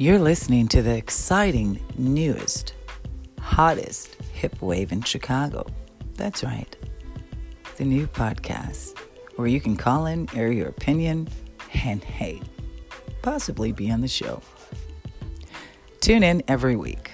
You're listening to the exciting, newest, hottest hip wave in Chicago. That's right. The new podcast where you can call in, air your opinion, and hey, possibly be on the show. Tune in every week.